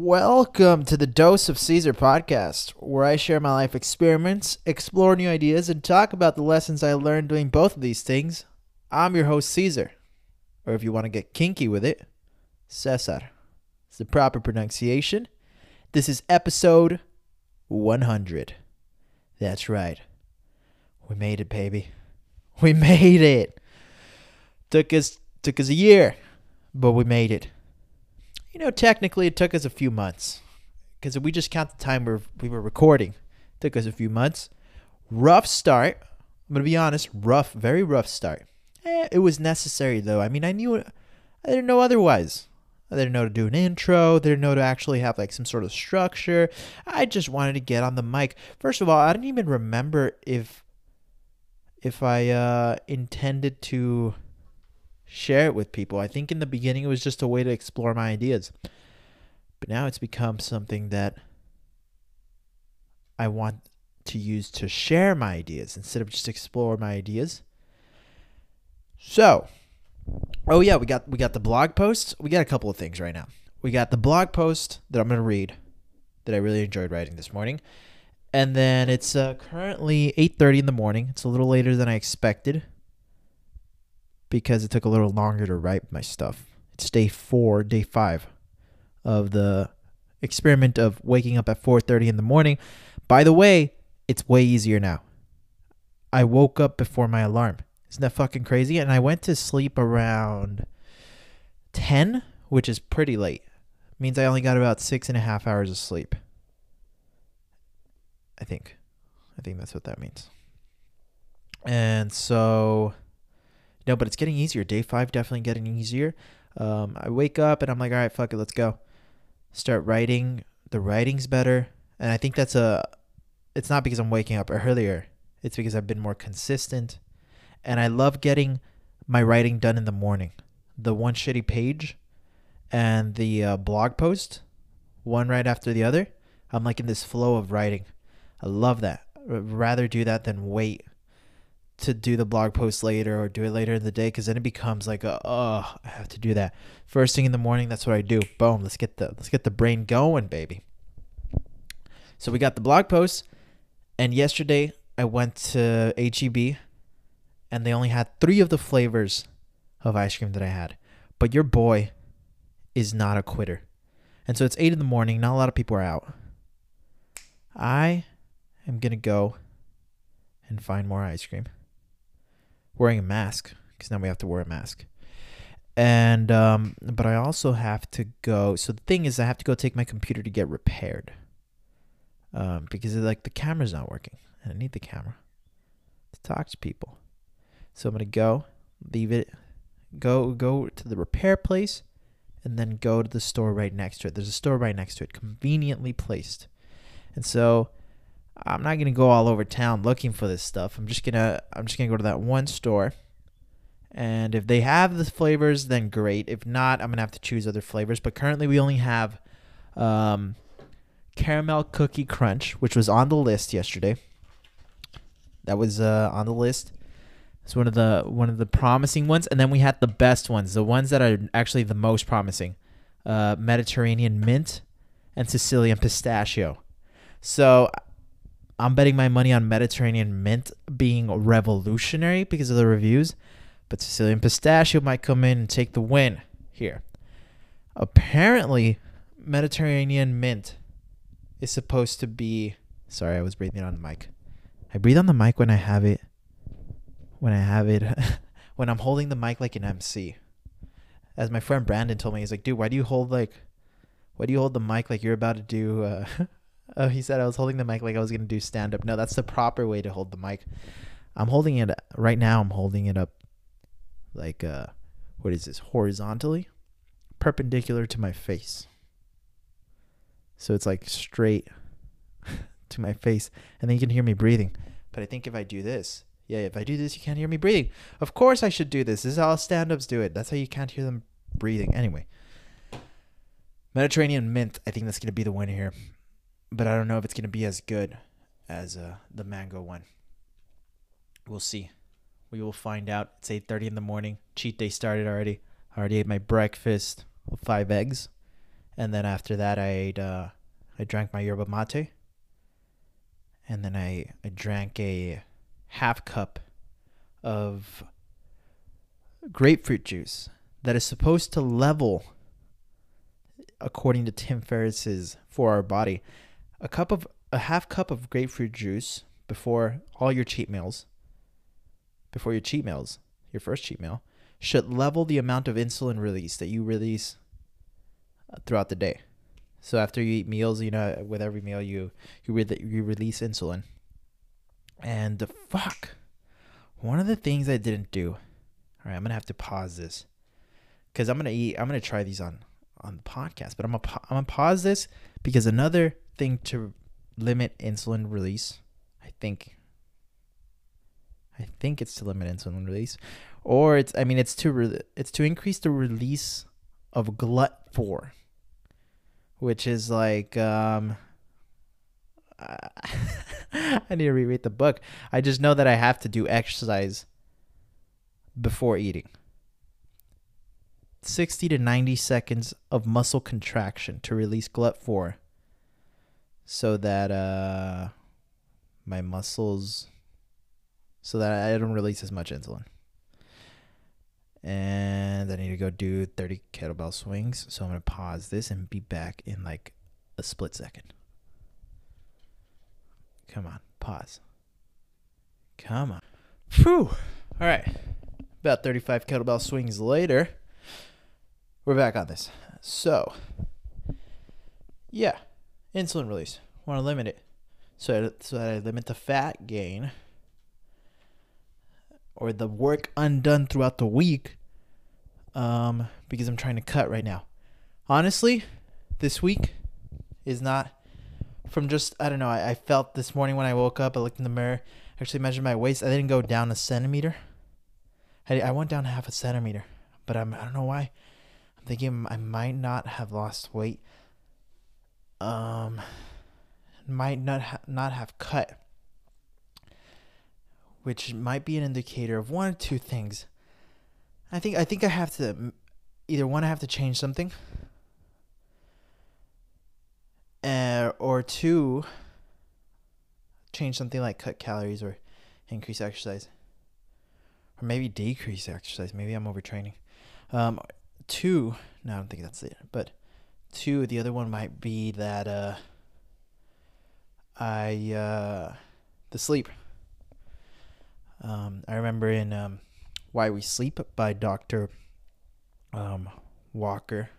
Welcome to the Dose of Caesar podcast, where I share my life experiments, explore new ideas, and talk about the lessons I learned doing both of these things. I'm your host, Caesar. Or if you want to get kinky with it, Cesar. It's the proper pronunciation. This is episode 100. That's right. We made it, baby. We made it. Took us took us a year, but we made it. You know, technically, it took us a few months because if we just count the time we're, we were recording, it took us a few months. Rough start. I'm gonna be honest, rough, very rough start. Eh, it was necessary though. I mean, I knew, I didn't know otherwise. I didn't know to do an intro. I Didn't know to actually have like some sort of structure. I just wanted to get on the mic. First of all, I didn't even remember if if I uh, intended to share it with people. I think in the beginning it was just a way to explore my ideas. But now it's become something that I want to use to share my ideas instead of just explore my ideas. So, oh yeah, we got we got the blog post. We got a couple of things right now. We got the blog post that I'm going to read that I really enjoyed writing this morning. And then it's uh, currently 8:30 in the morning. It's a little later than I expected because it took a little longer to write my stuff. It's day 4, day 5 of the experiment of waking up at 4:30 in the morning. By the way, it's way easier now. I woke up before my alarm. Isn't that fucking crazy? And I went to sleep around 10, which is pretty late. means I only got about six and a half hours of sleep. I think. I think that's what that means. And so, no, but it's getting easier. Day five definitely getting easier. Um, I wake up and I'm like, all right, fuck it, let's go. Start writing. The writing's better, and I think that's a. It's not because I'm waking up earlier. It's because I've been more consistent, and I love getting my writing done in the morning. The one shitty page, and the uh, blog post, one right after the other. I'm like in this flow of writing. I love that. Rather do that than wait to do the blog post later or do it later in the day because then it becomes like oh I have to do that first thing in the morning. That's what I do. Boom. Let's get the let's get the brain going, baby. So we got the blog post, and yesterday I went to HEB, and they only had three of the flavors of ice cream that I had. But your boy is not a quitter, and so it's eight in the morning. Not a lot of people are out. I am gonna go and find more ice cream wearing a mask because now we have to wear a mask. And um, but I also have to go. So the thing is, I have to go take my computer to get repaired. Um, because like the camera's not working, and I need the camera to talk to people. So I'm gonna go, leave it, go go to the repair place, and then go to the store right next to it. There's a store right next to it, conveniently placed. And so I'm not gonna go all over town looking for this stuff. I'm just gonna I'm just gonna go to that one store. And if they have the flavors, then great. If not, I'm gonna have to choose other flavors. But currently, we only have um, caramel cookie crunch, which was on the list yesterday. That was uh, on the list. It's one of the one of the promising ones, and then we had the best ones, the ones that are actually the most promising: uh, Mediterranean mint and Sicilian pistachio. So I'm betting my money on Mediterranean mint being revolutionary because of the reviews, but Sicilian pistachio might come in and take the win here. Apparently, Mediterranean mint is supposed to be. Sorry, I was breathing on the mic. I breathe on the mic when I have it. When I have it, when I'm holding the mic like an MC. As my friend Brandon told me, he's like, "Dude, why do you hold like, why do you hold the mic like you're about to do?" Uh, Oh, he said I was holding the mic like I was gonna do stand up. No, that's the proper way to hold the mic. I'm holding it right now. I'm holding it up like uh, what is this? Horizontally, perpendicular to my face. So it's like straight to my face, and then you can hear me breathing. But I think if I do this, yeah, if I do this, you can't hear me breathing. Of course, I should do this. This is how stand-ups do it. That's how you can't hear them breathing. Anyway, Mediterranean mint. I think that's gonna be the winner here but I don't know if it's gonna be as good as uh, the mango one. We'll see. We will find out. It's eight thirty in the morning. Cheat day started already. I already ate my breakfast, with five eggs, and then after that, I ate, uh, I drank my yerba mate, and then I I drank a half cup of grapefruit juice that is supposed to level, according to Tim Ferriss's 4-Hour Body, a cup of a half cup of grapefruit juice before all your cheat meals. Before your cheat meals, your first cheat meal should level the amount of insulin release that you release uh, throughout the day. So after you eat meals, you know, with every meal you you re- you release insulin. And the fuck, one of the things I didn't do. All right, I'm gonna have to pause this because I'm gonna eat. I'm gonna try these on on the podcast, but I'm gonna I'm gonna pause this because another thing to limit insulin release, I think. I think it's to limit insulin release, or it's I mean it's to re- it's to increase the release of GLUT4, which is like um. I need to reread the book. I just know that I have to do exercise before eating. 60 to 90 seconds of muscle contraction to release GLUT4 so that uh my muscles so that I don't release as much insulin. And I need to go do 30 kettlebell swings. So I'm going to pause this and be back in like a split second. Come on, pause. Come on. Phew. All right. About 35 kettlebell swings later, we're back on this. So, yeah, insulin release. Want to limit it so so that I limit the fat gain or the work undone throughout the week. Um, because I'm trying to cut right now. Honestly, this week is not from just I don't know. I, I felt this morning when I woke up. I looked in the mirror. Actually measured my waist. I didn't go down a centimeter. I, I went down half a centimeter, but I'm I don't know why. I'm thinking I might not have lost weight. Um, might not ha- not have cut, which might be an indicator of one or two things. I think I think I have to either one I have to change something, uh, or two change something like cut calories or increase exercise or maybe decrease exercise. Maybe I'm overtraining. Um, two, no, I don't think that's it. But two, the other one might be that uh, I uh, the sleep. Um, I remember in um, Why We Sleep by Doctor um, Walker.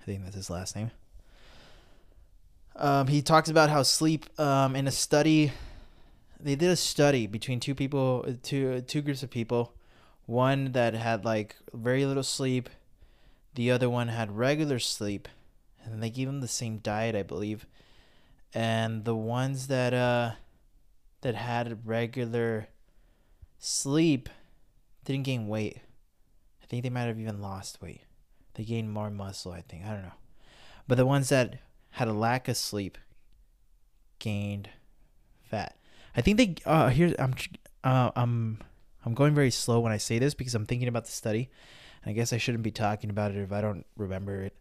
I think that's his last name. Um, he talks about how sleep um, in a study they did a study between two people, two two groups of people, one that had like very little sleep, the other one had regular sleep, and they gave them the same diet, I believe, and the ones that uh that had regular sleep didn't gain weight. I think they might have even lost weight. They gained more muscle, I think. I don't know. But the ones that had a lack of sleep gained fat. I think they uh here I'm uh I'm I'm going very slow when I say this because I'm thinking about the study. I guess I shouldn't be talking about it if I don't remember it.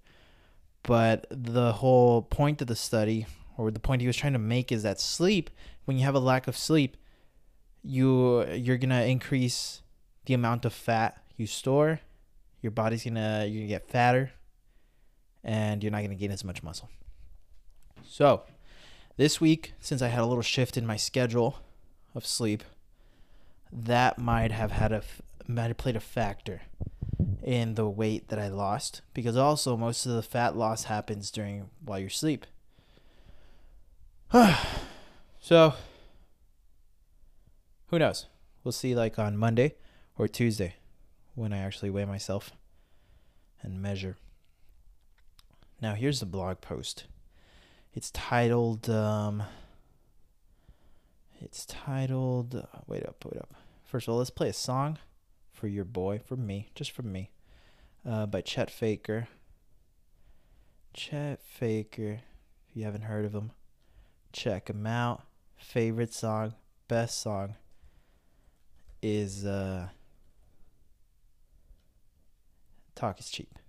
But the whole point of the study or the point he was trying to make is that sleep, when you have a lack of sleep, you you're to increase the amount of fat you store. Your body's to you're to get fatter and you're not to gain as much muscle. So, this week, since I had a little shift in my schedule of sleep, that might have had a might have played a factor in the weight that I lost because also most of the fat loss happens during while you sleep. so who knows? We'll see like on Monday or Tuesday when I actually weigh myself and measure. Now here's the blog post. It's titled. Um, it's titled. Uh, wait up, wait up. First of all, let's play a song for your boy, for me, just for me, uh, by Chet Faker. Chet Faker. If you haven't heard of him, check him out. Favorite song, best song is uh, "Talk Is Cheap."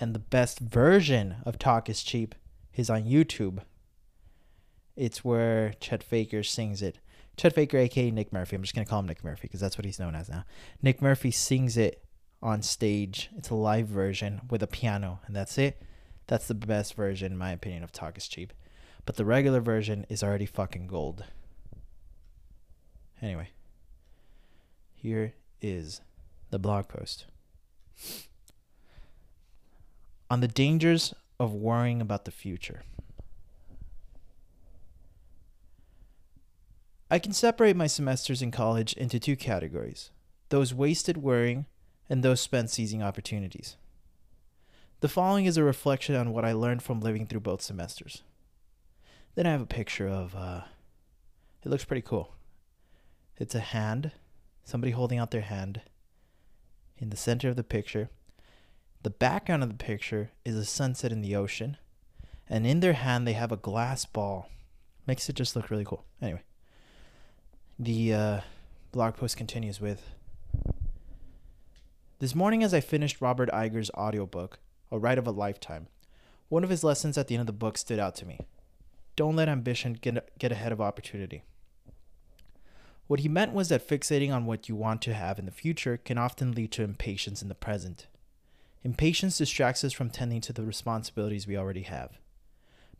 And the best version of Talk is Cheap is on YouTube. It's where Chet Faker sings it. Chet Faker, aka Nick Murphy. I'm just gonna call him Nick Murphy because that's what he's known as now. Nick Murphy sings it on stage. It's a live version with a piano, and that's it. That's the best version, in my opinion, of Talk is Cheap. But the regular version is already fucking gold. Anyway, here is the blog post. On the dangers of worrying about the future. I can separate my semesters in college into two categories those wasted worrying and those spent seizing opportunities. The following is a reflection on what I learned from living through both semesters. Then I have a picture of, uh, it looks pretty cool. It's a hand, somebody holding out their hand in the center of the picture. The background of the picture is a sunset in the ocean, and in their hand they have a glass ball. Makes it just look really cool. Anyway, the uh, blog post continues with This morning, as I finished Robert Iger's audiobook, A Ride of a Lifetime, one of his lessons at the end of the book stood out to me. Don't let ambition get, get ahead of opportunity. What he meant was that fixating on what you want to have in the future can often lead to impatience in the present. Impatience distracts us from tending to the responsibilities we already have.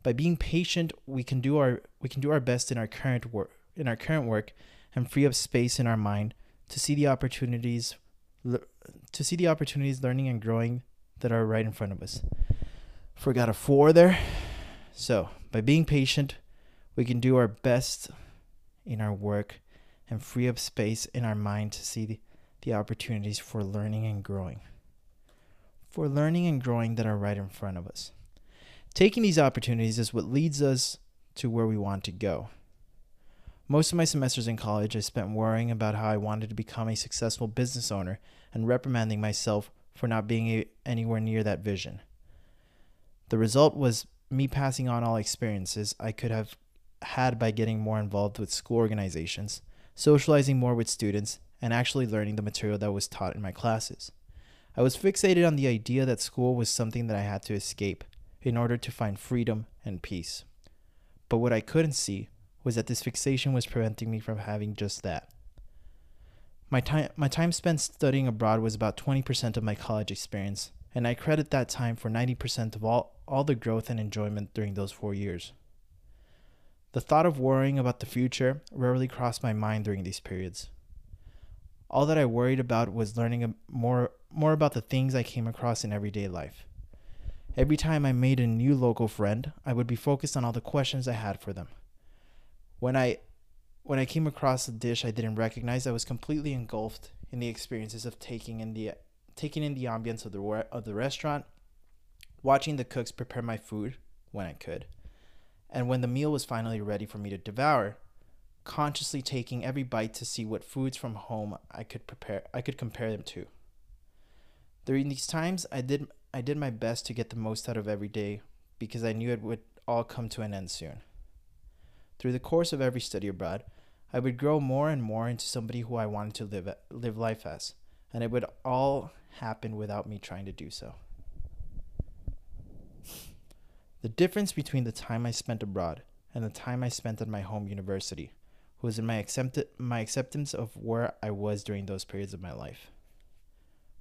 By being patient, we can do our we can do our best in our current work in our current work and free up space in our mind to see the opportunities to see the opportunities learning and growing that are right in front of us. Forgot a four there. So, by being patient, we can do our best in our work and free up space in our mind to see the, the opportunities for learning and growing. For learning and growing that are right in front of us. Taking these opportunities is what leads us to where we want to go. Most of my semesters in college I spent worrying about how I wanted to become a successful business owner and reprimanding myself for not being anywhere near that vision. The result was me passing on all experiences I could have had by getting more involved with school organizations, socializing more with students, and actually learning the material that was taught in my classes. I was fixated on the idea that school was something that I had to escape in order to find freedom and peace. But what I couldn't see was that this fixation was preventing me from having just that. My time, my time spent studying abroad was about 20% of my college experience, and I credit that time for 90% of all, all the growth and enjoyment during those four years. The thought of worrying about the future rarely crossed my mind during these periods. All that I worried about was learning more, more about the things I came across in everyday life. Every time I made a new local friend, I would be focused on all the questions I had for them. When I when I came across a dish I didn't recognize, I was completely engulfed in the experiences of taking in the taking in the ambience of the of the restaurant, watching the cooks prepare my food when I could, and when the meal was finally ready for me to devour, consciously taking every bite to see what foods from home I could prepare I could compare them to. During these times, I did I did my best to get the most out of every day because I knew it would all come to an end soon. Through the course of every study abroad, I would grow more and more into somebody who I wanted to live live life as, and it would all happen without me trying to do so. The difference between the time I spent abroad and the time I spent at my home university was in my accept- my acceptance of where I was during those periods of my life.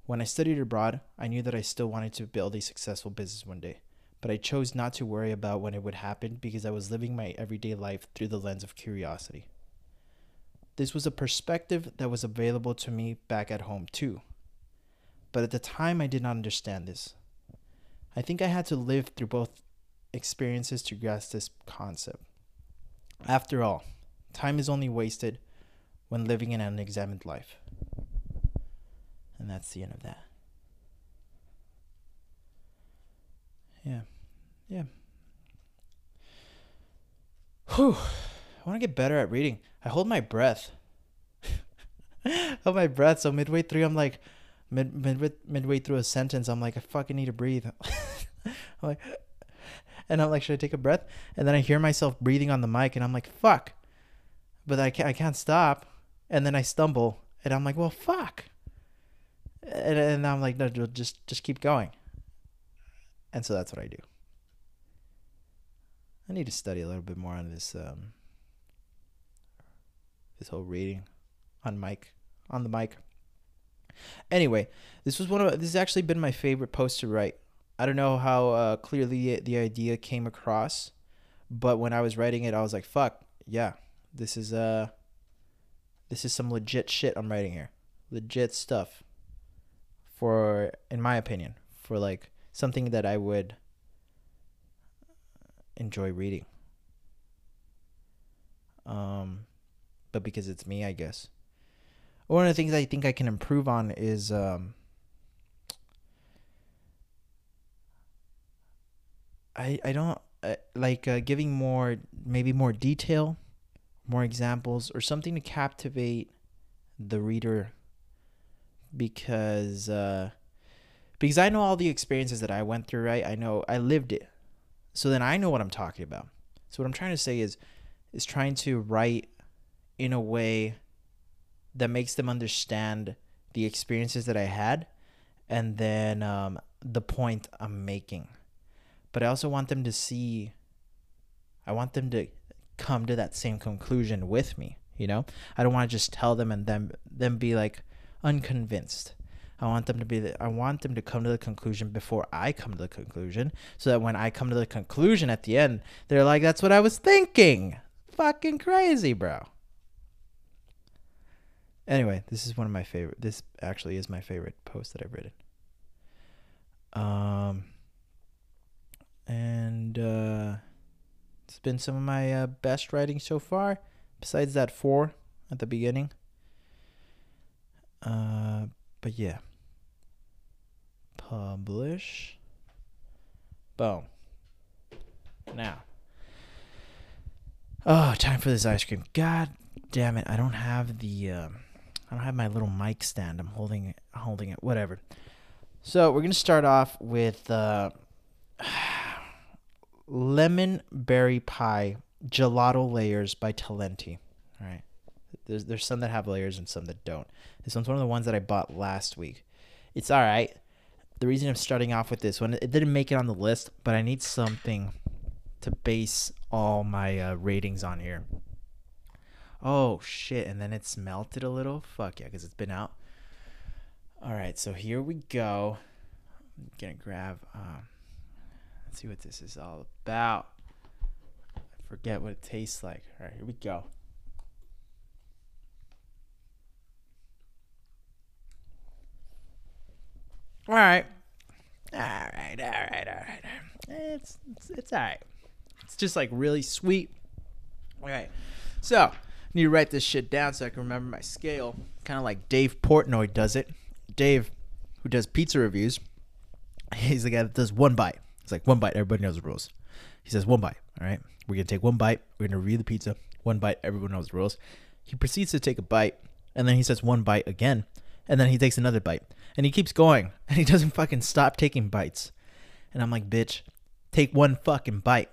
When I studied abroad, I knew that I still wanted to build a successful business one day but I chose not to worry about when it would happen because I was living my everyday life through the lens of curiosity. This was a perspective that was available to me back at home too. But at the time, I did not understand this. I think I had to live through both experiences to grasp this concept. After all, time is only wasted when living an unexamined life. And that's the end of that. Yeah. Yeah. Whew. I want to get better at reading. I hold my breath. hold my breath. So midway through, I'm like, mid, mid midway through a sentence, I'm like, I fucking need to breathe. I'm like, and I'm like, should I take a breath? And then I hear myself breathing on the mic, and I'm like, fuck. But I can't, I can't stop. And then I stumble, and I'm like, well, fuck. And, and I'm like, no, just just keep going And so that's what I do. I need to study a little bit more on this um this whole reading on mic on the mic. Anyway, this was one of this has actually been my favorite post to write. I don't know how uh, clearly the idea came across, but when I was writing it, I was like, "Fuck, yeah, this is uh, this is some legit shit I'm writing here, legit stuff." For, in my opinion, for like something that I would enjoy reading. Um, but because it's me, I guess. One of the things I think I can improve on is um, I I don't uh, like uh, giving more maybe more detail, more examples, or something to captivate the reader. Because uh, because I know all the experiences that I went through. Right, I know I lived it, so then I know what I'm talking about. So what I'm trying to say is is trying to write in a way that makes them understand the experiences that I had and then um, the point I'm making. But I also want them to see, I want them to come to that same conclusion with me, you know? I don't want to just tell them and then them be like unconvinced. I want them to be the, I want them to come to the conclusion before I come to the conclusion so that when I come to the conclusion at the end, they're like that's what I was thinking. Fucking crazy, bro. Anyway, this is one of my favorite. This actually is my favorite post that I've written. Um, and uh, it's been some of my uh, best writing so far. Besides that four at the beginning. Uh, but yeah. Publish. Boom. Now. Oh, time for this ice cream. God damn it! I don't have the. Um, I don't have my little mic stand. I'm holding it, holding it, whatever. So we're gonna start off with uh, lemon berry pie gelato layers by Talenti. All right, there's there's some that have layers and some that don't. This one's one of the ones that I bought last week. It's all right. The reason I'm starting off with this one, it didn't make it on the list, but I need something to base all my uh, ratings on here. Oh shit! And then it's melted a little. Fuck yeah, because it's been out. All right, so here we go. I'm gonna grab. Um, let's see what this is all about. I forget what it tastes like. All right, here we go. All right. All right, all right, all right. It's it's, it's all right. It's just like really sweet. All right. So, I need to write this shit down so I can remember my scale. Kind of like Dave Portnoy does it. Dave, who does pizza reviews, he's the guy that does one bite. It's like one bite. Everybody knows the rules. He says one bite. All right, we're gonna take one bite. We're gonna review the pizza. One bite. Everyone knows the rules. He proceeds to take a bite, and then he says one bite again, and then he takes another bite, and he keeps going, and he doesn't fucking stop taking bites. And I'm like, bitch, take one fucking bite.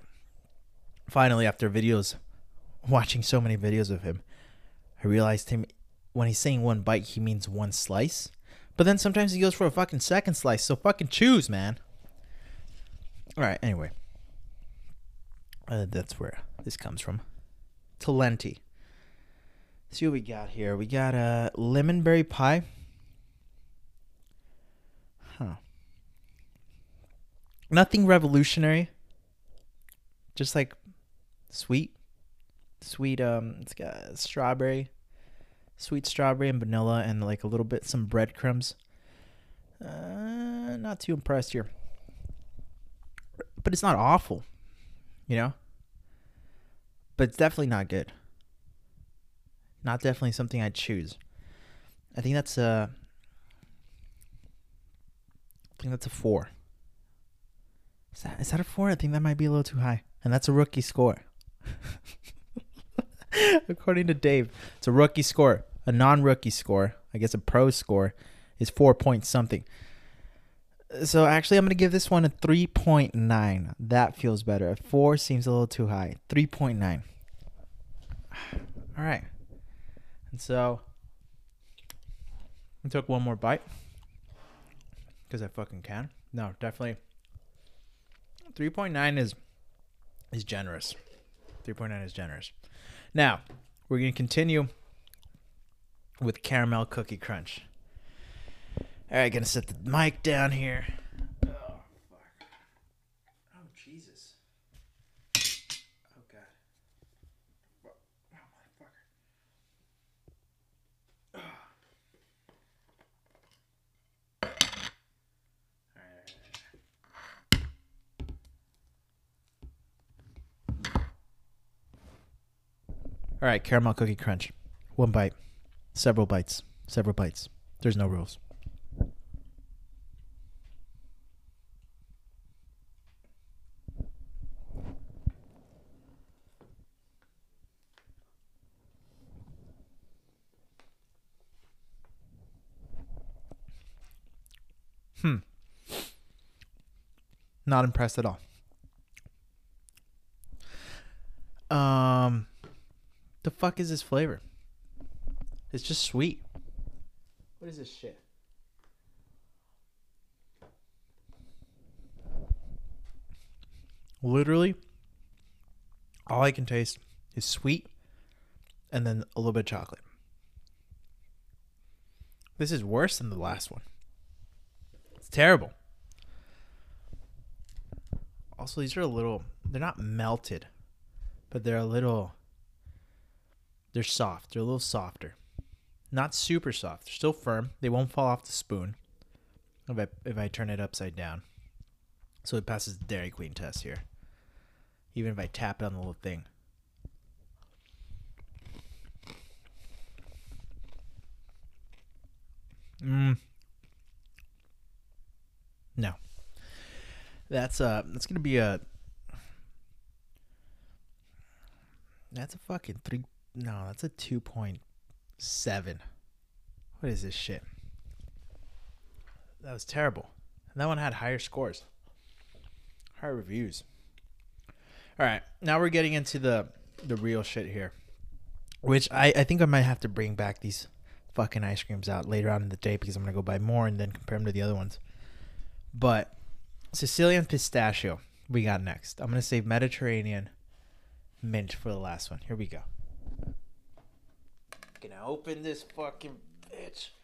Finally, after videos watching so many videos of him, I realized him when he's saying one bite, he means one slice. But then sometimes he goes for a fucking second slice. So fucking choose, man. All right. Anyway, uh, that's where this comes from. Talenti. See what we got here. We got a lemon berry pie. Huh. Nothing revolutionary. Just like sweet sweet um it's got strawberry sweet strawberry and vanilla and like a little bit some breadcrumbs. Uh not too impressed here. But it's not awful you know? But it's definitely not good. Not definitely something i'd choose. I think that's a i think that's a four is that, is that a four i think that might be a little too high and that's a rookie score According to Dave, it's a rookie score. A non rookie score, I guess a pro score, is four point something. So actually, I'm going to give this one a 3.9. That feels better. A 4 seems a little too high. 3.9. All right. And so I took one more bite because I fucking can. No, definitely. Three point nine is is generous. Three point nine is generous. Now we're gonna continue with caramel cookie crunch. All right, gonna set the mic down here. Oh fuck! Oh Jesus! Oh god! Oh motherfucker! All right, caramel cookie crunch. One bite, several bites, several bites. There's no rules. Hmm. Not impressed at all. Um, the fuck is this flavor? It's just sweet. What is this shit? Literally, all I can taste is sweet and then a little bit of chocolate. This is worse than the last one. It's terrible. Also, these are a little, they're not melted, but they're a little, they're soft. They're a little softer. Not super soft. They're still firm. They won't fall off the spoon if I, if I turn it upside down. So it passes the Dairy Queen test here. Even if I tap it on the little thing. Mm. No. That's uh that's gonna be a that's a fucking three no, that's a two point seven. What is this shit? That was terrible. And that one had higher scores. Higher reviews. Alright, now we're getting into the the real shit here. Which I, I think I might have to bring back these fucking ice creams out later on in the day because I'm gonna go buy more and then compare them to the other ones. But Sicilian pistachio we got next. I'm gonna save Mediterranean mint for the last one. Here we go. Gonna open this fucking bitch.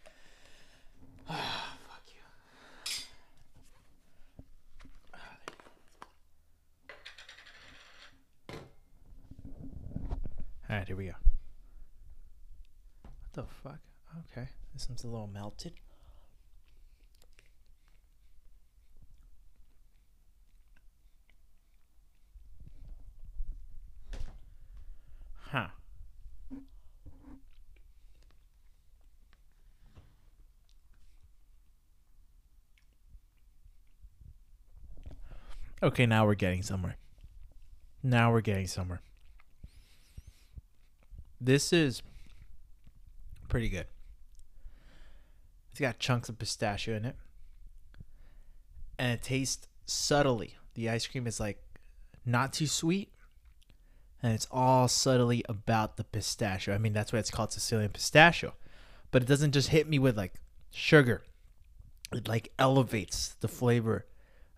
Ah, fuck you. All right, here we go. What the fuck? Okay, this one's a little melted. Huh. Okay, now we're getting somewhere. Now we're getting somewhere. This is pretty good. It's got chunks of pistachio in it. And it tastes subtly. The ice cream is like not too sweet. And it's all subtly about the pistachio. I mean, that's why it's called Sicilian pistachio. But it doesn't just hit me with like sugar. It like elevates the flavor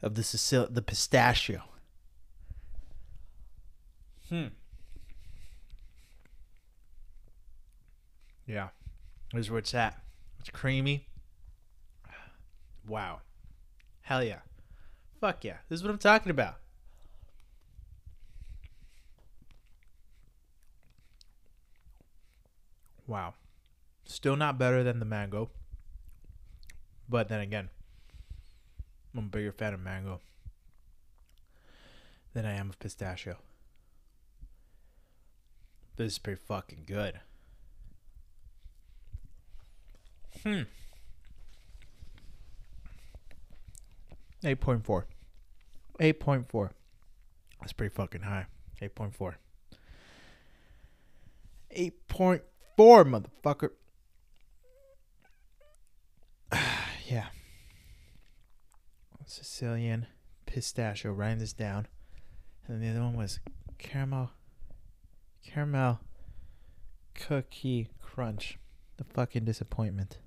of the Sicil- the pistachio. Hmm. Yeah. Here's where it's at. It's creamy. Wow. Hell yeah. Fuck yeah. This is what I'm talking about. Wow. Still not better than the mango. But then again, I'm a bigger fan of mango than I am of pistachio. This is pretty fucking good. Hmm. 8.4. 8.4. That's pretty fucking high. 8.4. 8.4, motherfucker. yeah. Sicilian pistachio. Writing this down. And then the other one was caramel. Caramel cookie crunch. The fucking disappointment.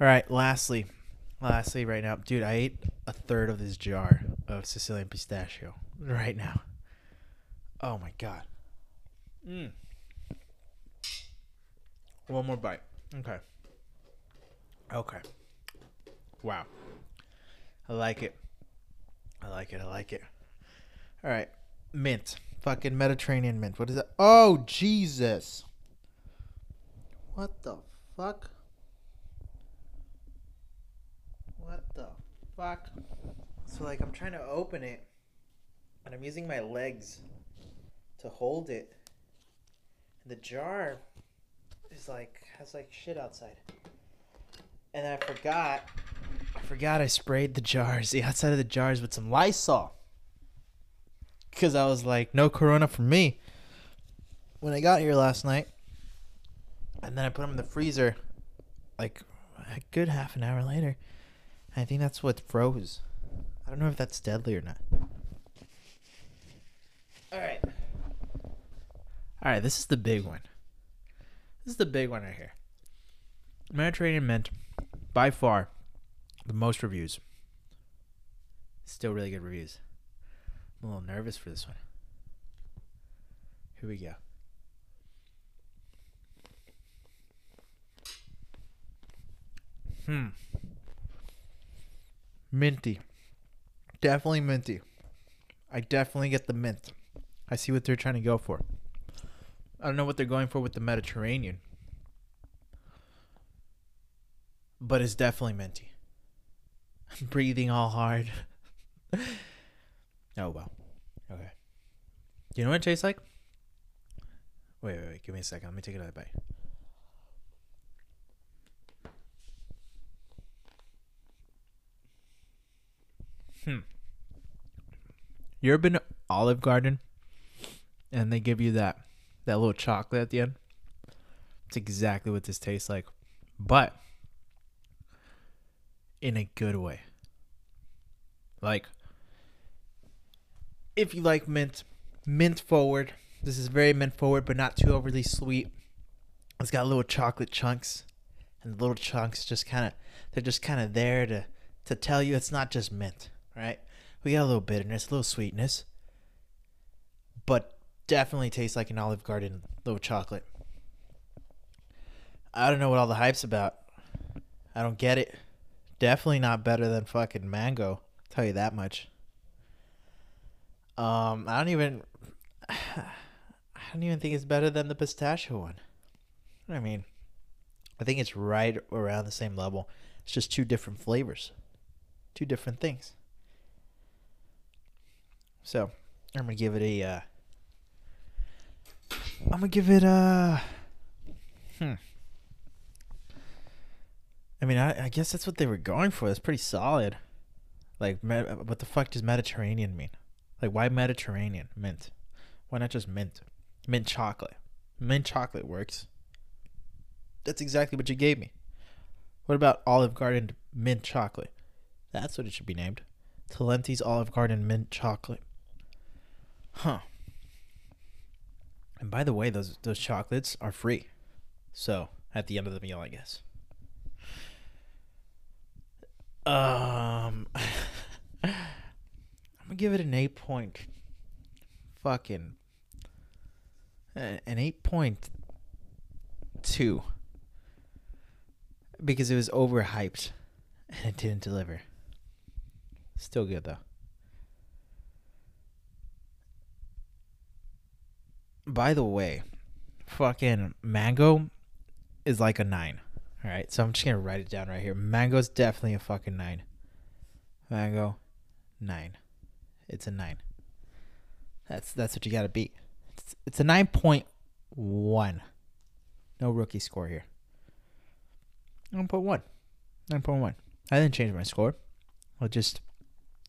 All right, lastly, lastly, right now, dude, I ate a third of this jar. of Sicilian pistachio right now. Oh my god. Mm. One more bite. Okay. Okay. Wow. I like it. I like it. I like it. All right. Mint. Fucking Mediterranean mint. What is that? Oh, Jesus. What the fuck? What the fuck? So, like, I'm trying to open it, and I'm using my legs to hold it. And the jar is like, has like shit outside. And I forgot, Forgot I sprayed the jars, the outside of the jars with some Lysol. Because I was like, no corona for me. When I got here last night, and then I put them in the freezer, like a good half an hour later. I think that's what froze. I don't know if that's deadly or not. All right. All right, this is the big one. This is the big one right here. Mediterranean mint, by far, the most reviews. Still really good reviews. I'm a little nervous for this one. Here we go. Hmm. Minty. Definitely minty. I definitely get the mint. I see what they're trying to go for. I don't know what they're going for with the Mediterranean. But it's definitely minty. I'm breathing all hard. oh well. Okay. Do you know what it tastes like? Wait, wait, wait. Give me a second. Let me take another bite. Hmm. You ever been to Olive Garden and they give you that that little chocolate at the end? It's exactly what this tastes like, but in a good way. Like if you like mint, mint forward. This is very mint forward, but not too overly sweet. It's got little chocolate chunks, and the little chunks just kind of they're just kind of there to to tell you it's not just mint right? We got a little bitterness, a little sweetness, but definitely tastes like an Olive Garden little chocolate. I don't know what all the hype's about. I don't get it. Definitely not better than fucking mango. Tell you that much. Um, I don't even. I don't even think it's better than the pistachio one. I mean, I think it's right around the same level. It's just two different flavors, two different things. So I'm gonna give it a. Uh, I'm gonna give it a. Hmm. I mean, I, I guess that's what they were going for. That's pretty solid. Like, what the fuck does Mediterranean mean? Like, why Mediterranean mint? Why not just mint? Mint chocolate. Mint chocolate works. That's exactly what you gave me. What about Olive Garden mint chocolate? That's what it should be named. Talenti's Olive Garden mint chocolate. Huh. And by the way, those those chocolates are free. So at the end of the meal, I guess. Um, I'm gonna give it an eight point. Fucking. An eight point two. Because it was overhyped, and it didn't deliver. Still good though. by the way, fucking mango is like a nine. All right, so I'm just gonna write it down right here. Mango's definitely a fucking nine. Mango, nine. It's a nine. That's that's what you gotta beat. It's, it's a nine point one. No rookie score here. Nine point one. Nine point one. I didn't change my score. I just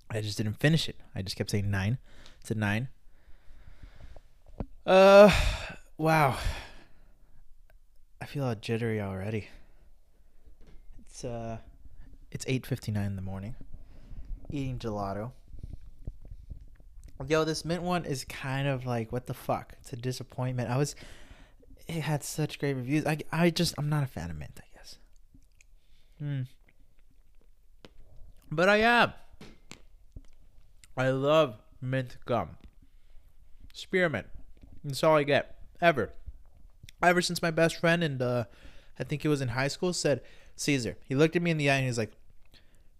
I just didn't finish it. I just kept saying nine. It's a nine. Uh, wow. I feel all jittery already. It's uh, it's eight fifty nine in the morning. Eating gelato. Yo, this mint one is kind of like what the fuck? It's a disappointment. I was, it had such great reviews. I I just I'm not a fan of mint. I guess. Hmm. But I am. I love mint gum. Spearmint. That's all I get ever. Ever since my best friend and uh, I think it was in high school said, Caesar. He looked at me in the eye and he's like,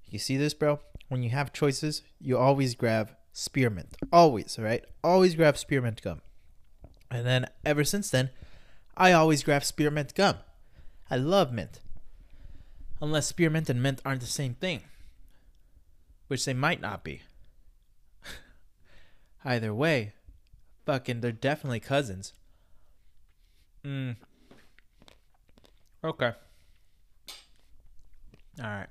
"You see this, bro? When you have choices, you always grab spearmint. Always, right? Always grab spearmint gum." And then ever since then, I always grab spearmint gum. I love mint. Unless spearmint and mint aren't the same thing, which they might not be. Either way, fucking, they're definitely cousins. Mm. Okay. All right.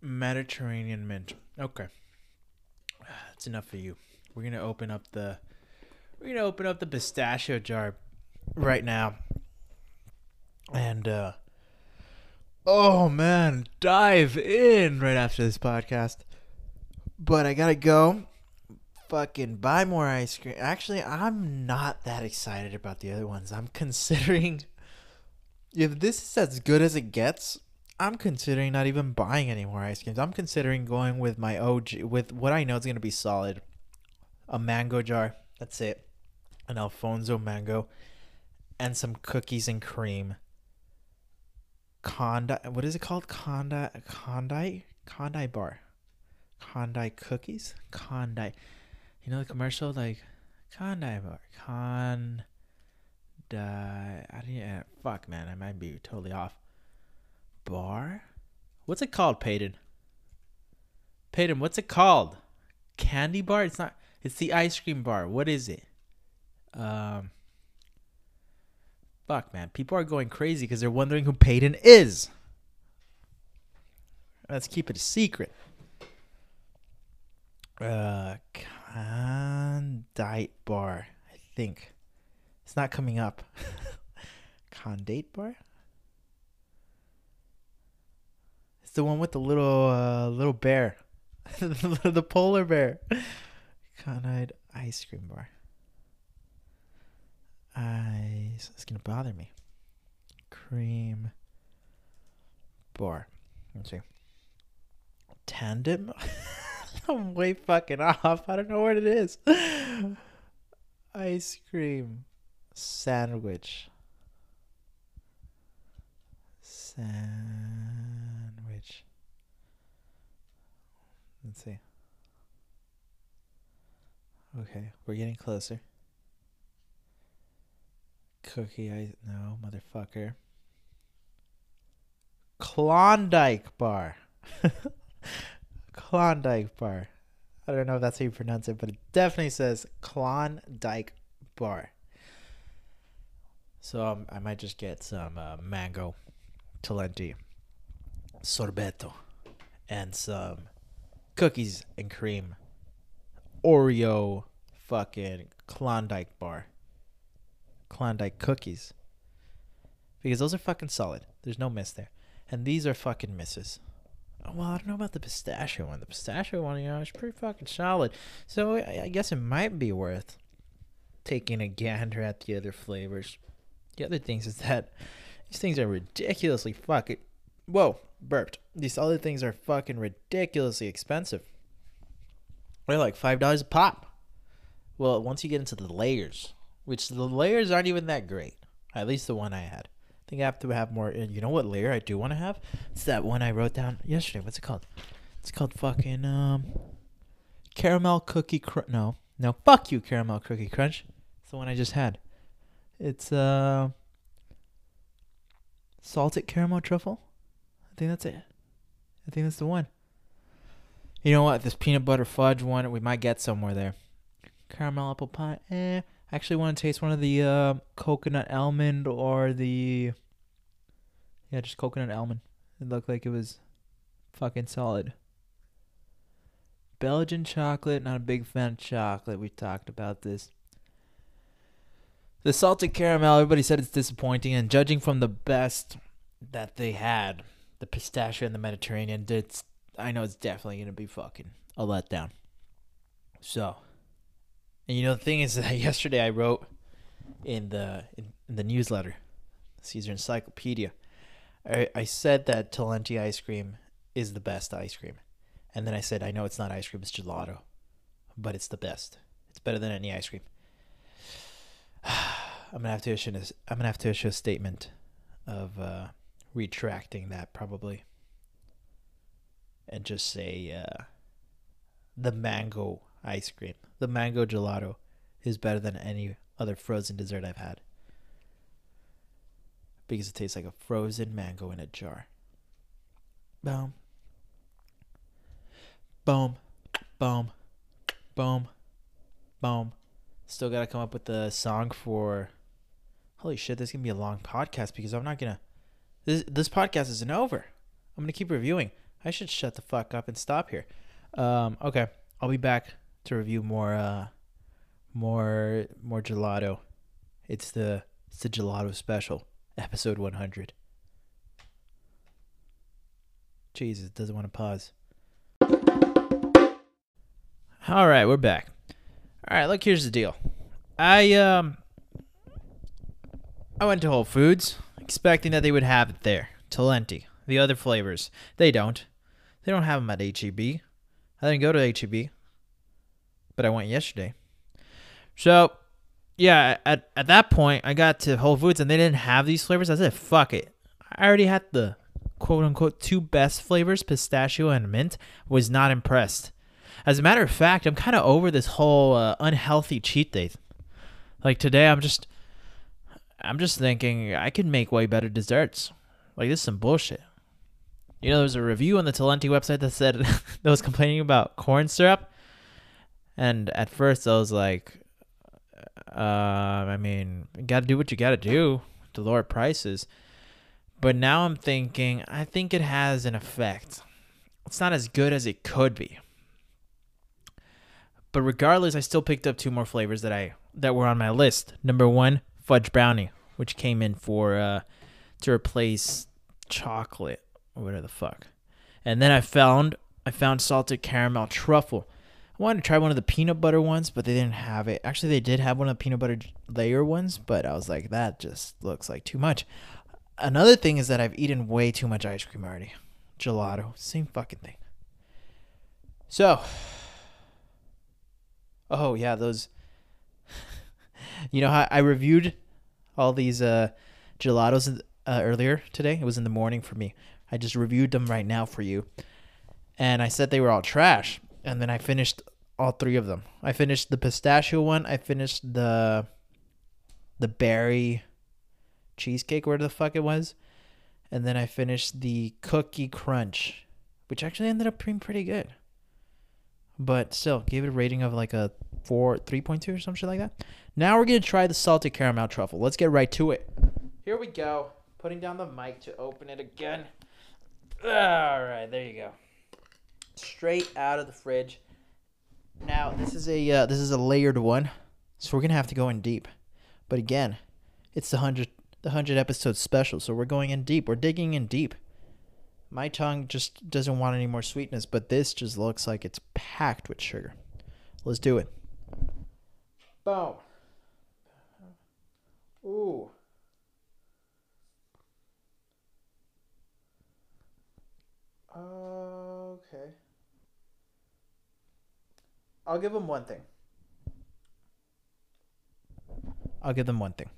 Mediterranean mint. Okay. That's enough for you. We're gonna open up the we're gonna open up the pistachio jar right now. And uh oh man, dive in right after this podcast. But I gotta go fucking buy more ice cream. Actually, I'm not that excited about the other ones. I'm considering if this is as good as it gets, I'm considering not even buying any more ice creams. I'm considering going with my OG with what I know is gonna be solid. A mango jar. That's it. An Alphonso mango. And some cookies and cream. Condi what is it called? Condi Condi? Condi bar. Condi cookies? Condi. You know the commercial like Condi bar. Con I didn't fuck man, I might be totally off bar? What's it called, Peyton? Peyton, what's it called? Candy bar? It's not. It's the ice cream bar. What is it? Um. Fuck, man. People are going crazy because they're wondering who Peyton is. Let's keep it a secret. Uh, Condite bar. I think it's not coming up. Condate bar. It's the one with the little uh, little bear, the polar bear. Conide ice cream bar. Ice. It's gonna bother me. Cream bar. Let's see. Tandem. I'm way fucking off. I don't know what it is. Ice cream sandwich. Sand. Let's see. Okay, we're getting closer. Cookie, I no motherfucker. Klondike bar. Klondike bar. I don't know if that's how you pronounce it, but it definitely says Klondike bar. So um, I might just get some uh, mango talenti sorbetto and some cookies and cream Oreo fucking Klondike bar. Klondike cookies. Because those are fucking solid. There's no miss there. And these are fucking misses. Well, I don't know about the pistachio one. The pistachio one, you know, is pretty fucking solid. So I guess it might be worth taking a gander at the other flavors. The other things is that these things are ridiculously fucking. Whoa, burped. These other things are fucking ridiculously expensive. They're like five dollars a pop. Well, once you get into the layers, which the layers aren't even that great. At least the one I had. I think I have to have more. You know what layer I do want to have? It's that one I wrote down yesterday. What's it called? It's called fucking um, caramel cookie crunch. No, no, fuck you, caramel cookie crunch. It's the one I just had. It's uh, salted caramel truffle I think that's it. I think that's the one. You know what? This peanut butter fudge one, we might get somewhere there. Caramel apple pie. Eh. I actually want to taste one of the uh, coconut almond or the. Yeah, just coconut almond. It looked like it was fucking solid. Belgian chocolate, not a big fan of chocolate. We talked about this. The salted caramel, everybody said it's disappointing, and judging from the best that they had, the pistachio and the Mediterranean, it's I know it's definitely gonna be fucking a letdown. So, and you know the thing is that yesterday I wrote in the in, in the newsletter, Caesar Encyclopedia, I, I said that Talenti ice cream is the best ice cream, And then I said, I know it's not ice cream, it's gelato, but it's the best. It's better than any ice cream. I'm gonna have to issue. A, I'm gonna have to issue a statement of uh, retracting that probably, and just say uh, the mango ice cream, the mango gelato, is better than any other frozen dessert I've had because it tastes like a frozen mango in a jar. Boom. Boom. Boom. Boom. Boom. Still got to come up with the song for. Holy shit, this is to be a long podcast because I'm not to. This, this podcast isn't over. I'm to keep reviewing. I should shut the fuck up and stop here. Um, okay. I'll be back to review more uh more more gelato. It's the it's the gelato special, episode 100. Jesus, doesn't want to pause. All right, we're back. All right, look, here's the deal. I um I went to Whole Foods expecting that they would have it there, Talenti, the other flavors. They don't. They don't have them at HEB. I didn't go to HEB, but I went yesterday. So, yeah, at at that point, I got to Whole Foods and they didn't have these flavors. I said, "Fuck it." I already had the quote unquote two best flavors, pistachio and mint. Was not impressed. As a matter of fact, I'm kind of over this whole uh, unhealthy cheat day. Like today, I'm just, I'm just thinking I could make way better desserts. Like this is some bullshit. You know, there was a review on the Talenti website that said that was complaining about corn syrup, and at first I was like, uh, I mean, you got to do what you got to do to lower prices. But now I'm thinking, I think it has an effect. It's not as good as it could be. But regardless, I still picked up two more flavors that I that were on my list. Number one, fudge brownie, which came in for uh, to replace chocolate or whatever the fuck. And then I found I found salted caramel truffle. I wanted to try one of the peanut butter ones, but they didn't have it. Actually, they did have one of the peanut butter layer ones, but I was like, that just looks like too much. Another thing is that I've eaten way too much ice cream already. Gelato, same fucking thing. So, Oh yeah, those. You know how I reviewed all these uh, gelatos uh, earlier today. It was in the morning for me. I just reviewed them right now for you, and I said they were all trash. And then I finished all three of them. I finished the pistachio one. I finished the the berry cheesecake, where the fuck it was, and then I finished the cookie crunch, which actually ended up being pretty good but still gave it a rating of like a point two or some shit like that. Now we're gonna try the salted caramel truffle. Let's get right to it. Here we go. Putting down the mic to open it again. All right, there you go. Straight out of the fridge. Now this is a uh, this is a layered one, so we're gonna have to go in deep. But again, it's the hundred the hundred episode special, so we're going in deep. We're digging in deep. My tongue just doesn't want any more sweetness, but this just looks like it's packed with sugar. Let's do it. Boom. Ooh. Okay. I'll give them one thing. I'll give them one thing.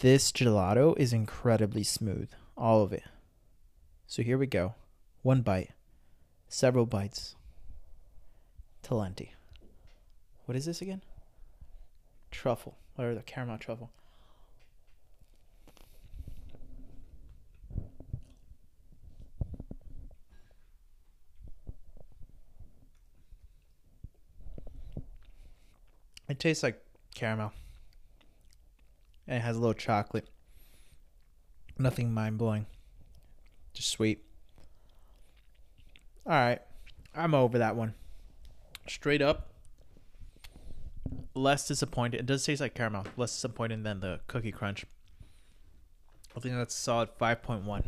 This gelato is incredibly smooth. All of it. So here we go. One bite, several bites. Talenti. What is this again? Truffle, or the caramel truffle. It tastes like caramel. And it has a little chocolate. Nothing mind blowing. Just sweet. All right. I'm over that one. Straight up less disappointed. It does taste like caramel. Less disappointing than the cookie crunch. I think that's solid 5.1.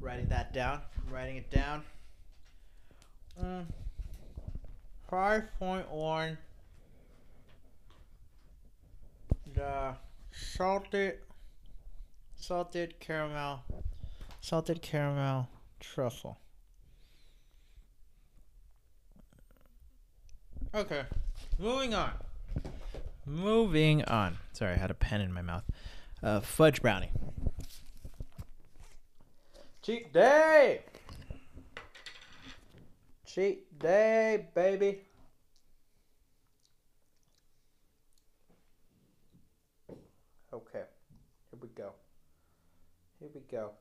Writing that down. I'm writing it down. Mm. 5.1. The salted, salted caramel, salted caramel truffle. Okay. Moving on. Moving on. Sorry, I had a pen in my mouth. Uh, fudge brownie. Cheat day. Cheat day, baby. Okay. Here we go. Here we go.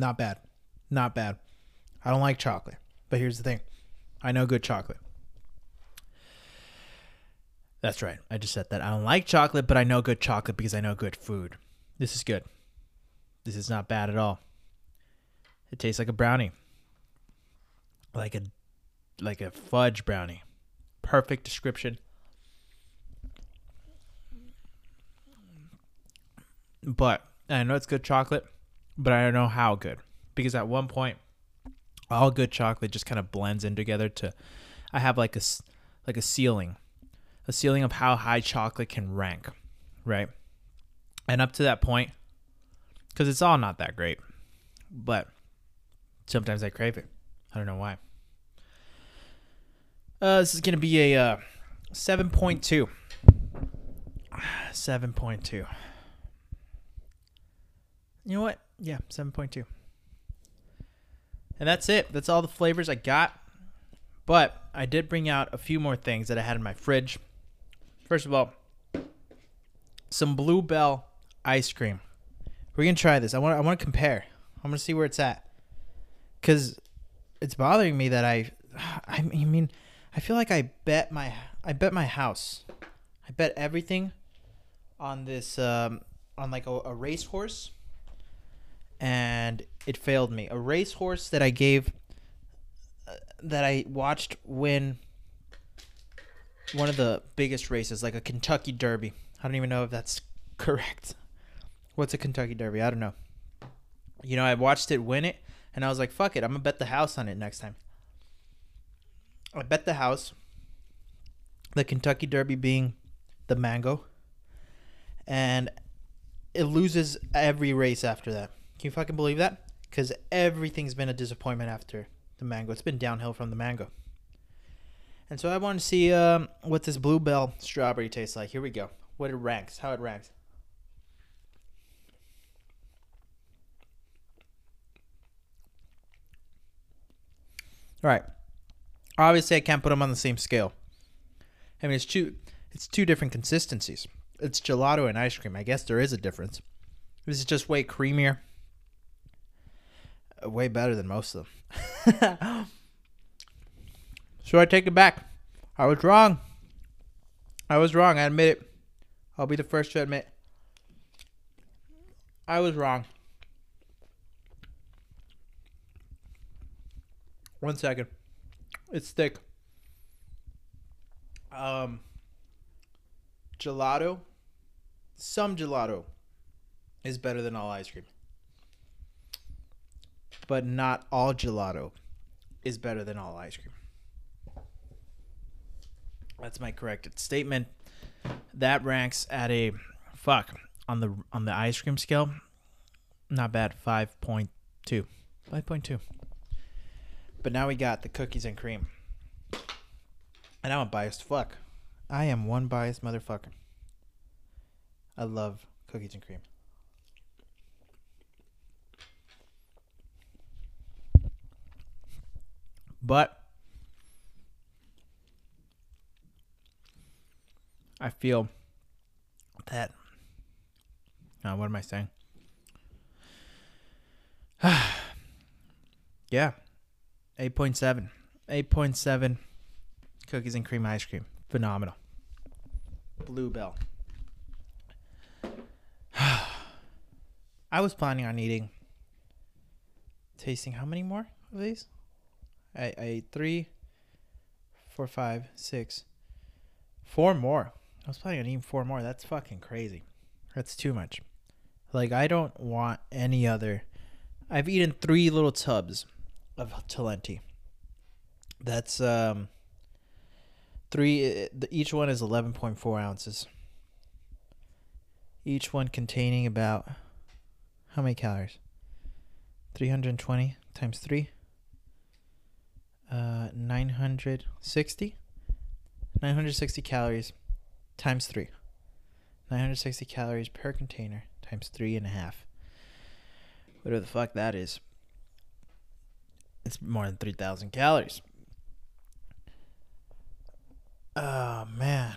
Not bad. Not bad. I don't like chocolate. But here's the thing I know good chocolate. That's right. I just said that. I don't like chocolate, but I know good chocolate because I know good food. This is good. This is not bad at all. It tastes like a brownie. Like a like a fudge brownie. Perfect description. But I know it's good chocolate, but I don't know how good. Because at one point all good chocolate just kind of blends in together to I have like a like a ceiling a ceiling of how high chocolate can rank, right? And up to that point, because it's all not that great, but sometimes I crave it. I don't know why. Uh, this is going to be a uh, 7.2. 7.2. You know what? Yeah, 7.2. And that's it. That's all the flavors I got. But I did bring out a few more things that I had in my fridge First of all, some Bluebell ice cream. We're gonna try this. I want. I want to compare. I'm gonna see where it's at. Cause it's bothering me that I. I mean, I feel like I bet my. I bet my house. I bet everything on this. Um, on like a, a racehorse. And it failed me. A racehorse that I gave. Uh, that I watched win one of the biggest races, like a Kentucky Derby. I don't even know if that's correct. What's a Kentucky Derby? I don't know. You know, I watched it win it, and I was like, fuck it, I'm to bet the house on it next time. I bet the house, the Kentucky Derby being the mango, and it loses every race after that. Can you fucking believe that? Because everything's been a disappointment after the mango. It's been downhill from the mango. And so I want to see um, what this Bluebell strawberry tastes like. Here we go. What it ranks, how it ranks. All right. Obviously, I can't put them on the same scale. I mean, it's two, it's two different consistencies. It's gelato and ice cream. I guess there is a difference. This is just way creamier. Way better than most of them. So I take it back. I was wrong. I was wrong. I admit it. I'll be the first to admit. I was wrong. One second. It's thick. Um, gelato. Some gelato is better than all ice cream. But not all gelato is better than all ice cream. That's my corrected statement. That ranks at a fuck on the on the ice cream scale. Not bad, five point two. Five point two. But now we got the cookies and cream. And I'm a biased fuck. I am one biased motherfucker. I love cookies and cream. But I feel that. Uh, what am I saying? yeah, eight point seven. Eight point seven. Cookies and cream ice cream, phenomenal. Bluebell. I was planning on eating, tasting how many more of these? I, I ate three, four, five, six, four more. I was planning on eating four more. That's fucking crazy. That's too much. Like I don't want any other. I've eaten three little tubs of Talenti. That's um three. Each one is eleven point four ounces. Each one containing about How many calories? 320 times 3. Uh, 960. 960 calories times 3. 960 calories per container times three and a half. Whatever the fuck that is. It's more than 3,000 calories. Oh, man.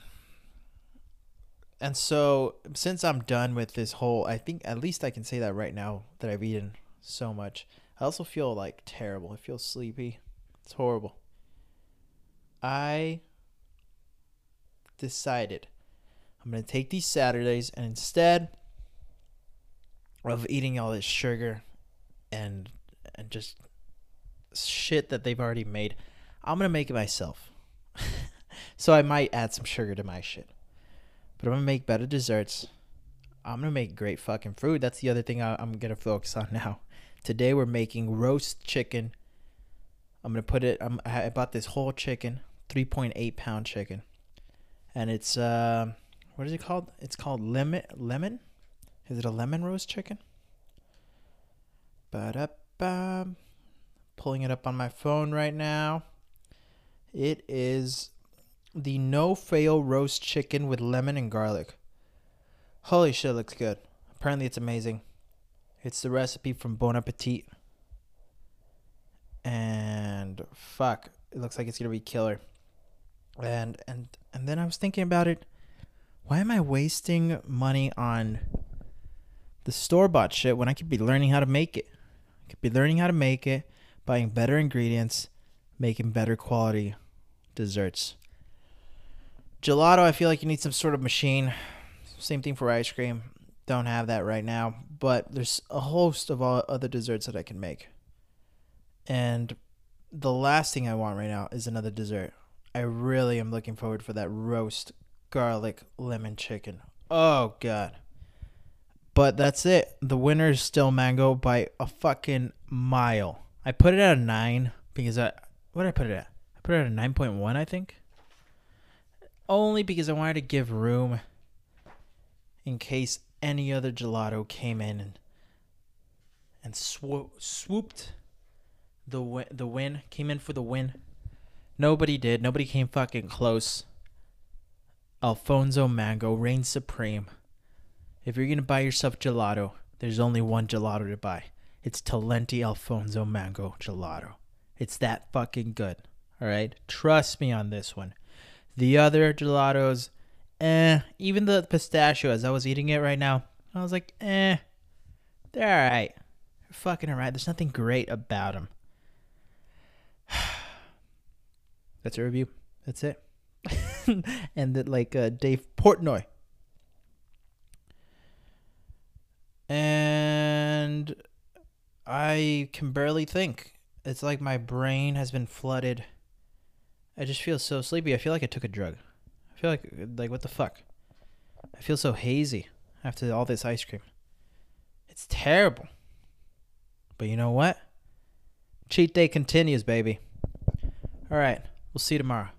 And so, since I'm done with this whole, I think at least I can say that right now that I've eaten so much. I also feel like terrible. I feel sleepy. It's horrible. I decided I'm going to take these Saturdays and instead of eating all this sugar and and just shit that they've already made, I'm going to make it myself. so I might add some sugar to my shit. But I'm going to make better desserts. I'm going to make great fucking food. That's the other thing I, I'm going to focus on now. Today we're making roast chicken. I'm to put it I'm, I bought this whole chicken, 3.8 pound chicken. And it's uh what is it called? It's called lemon. Lemon? Is it a lemon roast chicken? Ba-da-ba. Pulling it up on my phone right now. It is the no fail roast chicken with lemon and garlic. Holy shit, it looks good. Apparently, it's amazing. It's the recipe from Bon Appetit. And fuck, it looks like it's gonna be killer. And and and then I was thinking about it why am I wasting money on the store bought shit when I could be learning how to make it? I could be learning how to make it, buying better ingredients, making better quality desserts. Gelato, I feel like you need some sort of machine. Same thing for ice cream. Don't have that right now, but there's a host of all other desserts that I can make. And the last thing I want right now is another dessert. I really am looking forward for that roast garlic lemon chicken. Oh god. But that's it. The winner is still mango by a fucking mile. I put it at a nine because I what did I put it at? I put it at a nine point one, I think. Only because I wanted to give room in case any other gelato came in and and swo- swooped the win- the win came in for the win. Nobody did. Nobody came fucking close. Alphonso Mango reigns supreme. If you're gonna buy yourself gelato, there's only one gelato to buy. It's Talenti Alphonso Mango Gelato. It's that fucking good. All right, trust me on this one. The other gelatos, eh. Even the pistachio, as I was eating it right now, I was like, eh. They're all right. They're fucking all right. There's nothing great about them. That's a review. That's it. and that like uh, Dave Portnoy. And I can barely think. It's like my brain has been flooded. I just feel so sleepy. I feel like I took a drug. I feel like like what the fuck? I feel so hazy after all this ice cream. It's terrible. But you know what? Cheat day continues, baby. All right. We'll see you tomorrow.